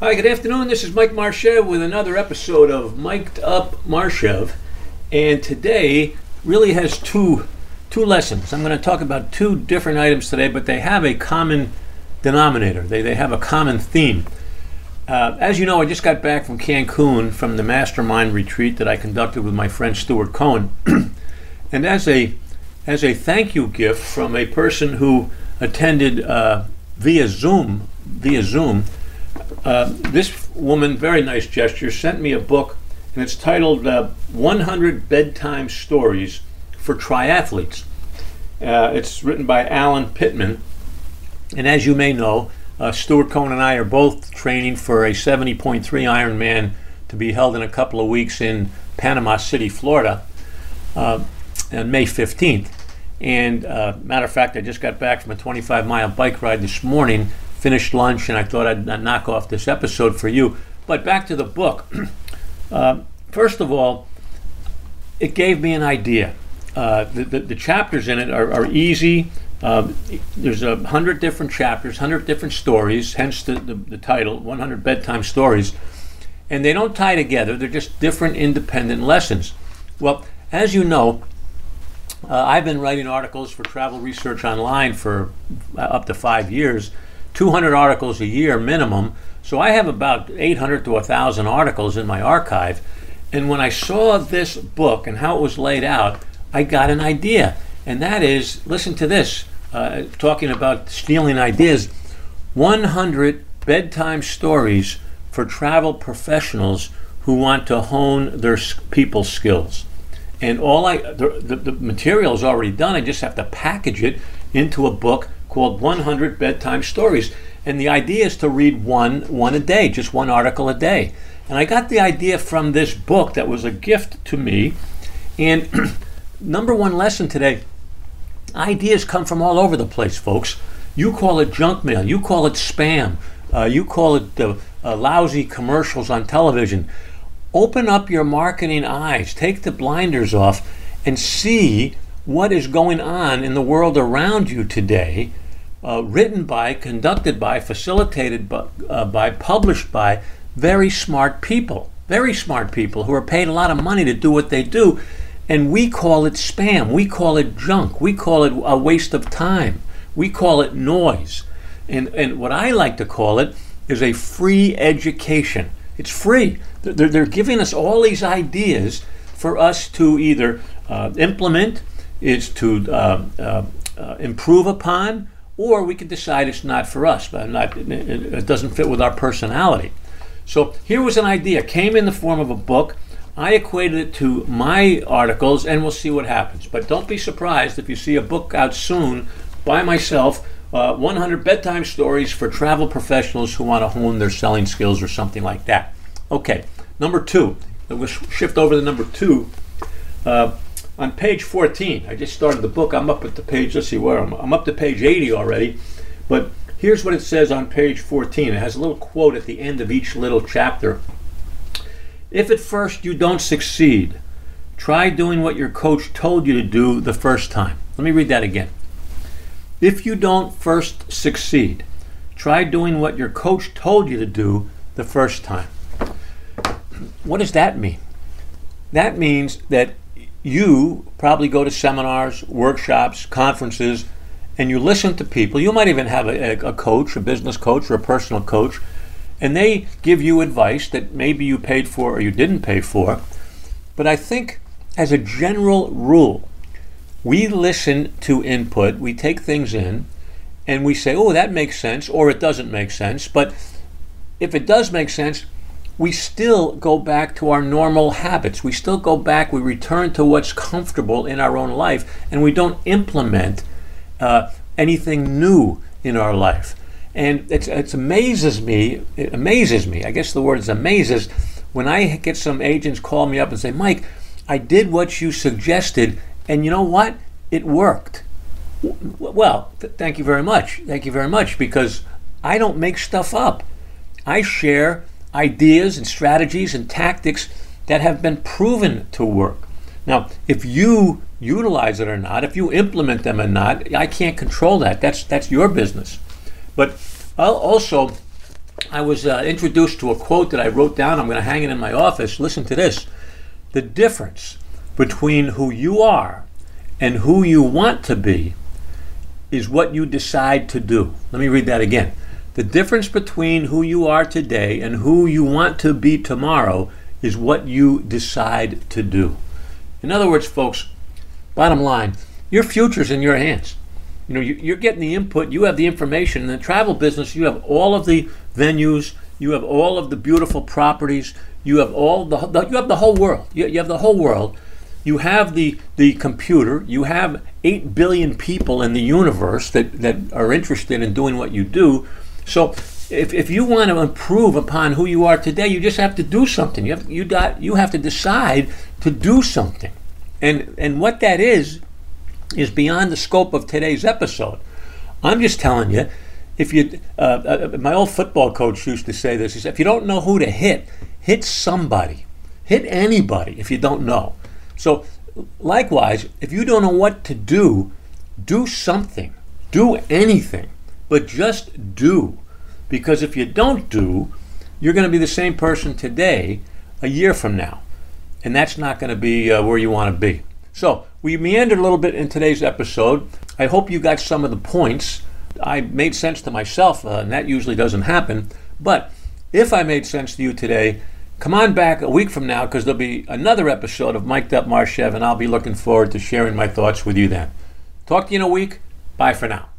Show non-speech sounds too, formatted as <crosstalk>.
Hi, good afternoon. This is Mike Marchev with another episode of Mic'd Up Marchev. And today really has two two lessons. I'm going to talk about two different items today, but they have a common denominator. They, they have a common theme. Uh, as you know, I just got back from Cancun from the mastermind retreat that I conducted with my friend Stuart Cohen. <clears throat> and as a as a thank you gift from a person who attended uh, via Zoom, via Zoom, uh, this woman, very nice gesture, sent me a book, and it's titled uh, 100 Bedtime Stories for Triathletes. Uh, it's written by Alan Pittman, and as you may know, uh, Stuart Cohen and I are both training for a 70.3 Ironman to be held in a couple of weeks in Panama City, Florida, uh, on May 15th. And matter of fact, I just got back from a 25 mile bike ride this morning finished lunch, and I thought I'd knock off this episode for you. But back to the book. <clears throat> uh, first of all, it gave me an idea. Uh, the, the, the, chapters in it are, are easy. Um, there's a hundred different chapters, hundred different stories, hence the, the, the, title, 100 Bedtime Stories. And they don't tie together, they're just different independent lessons. Well, as you know, uh, I've been writing articles for Travel Research Online for uh, up to five years, 200 articles a year minimum. So I have about 800 to 1,000 articles in my archive. And when I saw this book and how it was laid out, I got an idea. And that is listen to this uh, talking about stealing ideas 100 bedtime stories for travel professionals who want to hone their people skills. And all I, the, the, the material is already done. I just have to package it into a book called 100 Bedtime Stories. And the idea is to read one, one a day, just one article a day. And I got the idea from this book that was a gift to me. And <clears throat> number one lesson today ideas come from all over the place, folks. You call it junk mail, you call it spam, uh, you call it the uh, lousy commercials on television. Open up your marketing eyes, take the blinders off, and see what is going on in the world around you today uh, written by, conducted by, facilitated by, uh, by, published by very smart people, very smart people who are paid a lot of money to do what they do. And we call it spam. We call it junk. We call it a waste of time. We call it noise. And, and what I like to call it is a free education. It's free. They're, they're giving us all these ideas for us to either uh, implement, is to uh, uh, uh improve upon, or we could decide it's not for us, but not, it doesn't fit with our personality. So here was an idea, came in the form of a book. I equated it to my articles, and we'll see what happens. But don't be surprised if you see a book out soon by myself uh, 100 bedtime stories for travel professionals who want to hone their selling skills or something like that. Okay, number two. We'll shift over to number two. Uh, on page 14, I just started the book. I'm up at the page, let's see where I'm, I'm up to page 80 already. But here's what it says on page 14. It has a little quote at the end of each little chapter. If at first you don't succeed, try doing what your coach told you to do the first time. Let me read that again. If you don't first succeed, try doing what your coach told you to do the first time. What does that mean? That means that you probably go to seminars, workshops, conferences, and you listen to people. You might even have a, a, coach, a business coach, or a personal coach, and they give you advice that maybe you paid for or you didn't pay for. But I think, as a general rule, we listen to input, we take things in, and we say, oh, that makes sense, or it doesn't make sense. But if it does make sense, we still go back to our normal habits. We still go back, we return to what's comfortable in our own life, and we don't implement uh, anything new in our life. And it it amazes me, it amazes me, I guess the word is amazes, when I get some agents call me up and say, Mike, I did what you suggested, and you know what? It worked. Well, th- thank you very much. Thank you very much, because I don't make stuff up. I share ideas and strategies and tactics that have been proven to work. Now, if you utilize it or not, if you implement them or not, I can't control that. That's that's your business. But I'll also I was uh, introduced to a quote that I wrote down. I'm going to hang it in my office. Listen to this. The difference between who you are and who you want to be is what you decide to do. Let me read that again. The difference between who you are today and who you want to be tomorrow is what you decide to do. In other words, folks, bottom line, your future's in your hands. You know, you're getting the input, you have the information. In the travel business, you have all of the venues, you have all of the beautiful properties, you have all the, you have the whole world. You, you have the whole world. You have the the computer. You have eight billion people in the universe that that are interested in doing what you do. So if, if you want to improve upon who you are today, you just have to do something. You have you got you have to decide to do something, and and what that is is beyond the scope of today's episode. I'm just telling you. If you, uh, uh, my old football coach used to say this. He said, "If you don't know who to hit, hit somebody, hit anybody. If you don't know." So, likewise, if you don't know what to do, do something. Do anything, but just do. Because if you don't do, you're going to be the same person today a year from now. And that's not going to be uh, where you want to be. So, we meandered a little bit in today's episode. I hope you got some of the points. I made sense to myself, uh, and that usually doesn't happen. But if I made sense to you today, come on back a week from now because there'll be another episode of Mic'd Up Marchev, and I'll be looking forward to sharing my thoughts with you then. Talk to you in a week. Bye for now.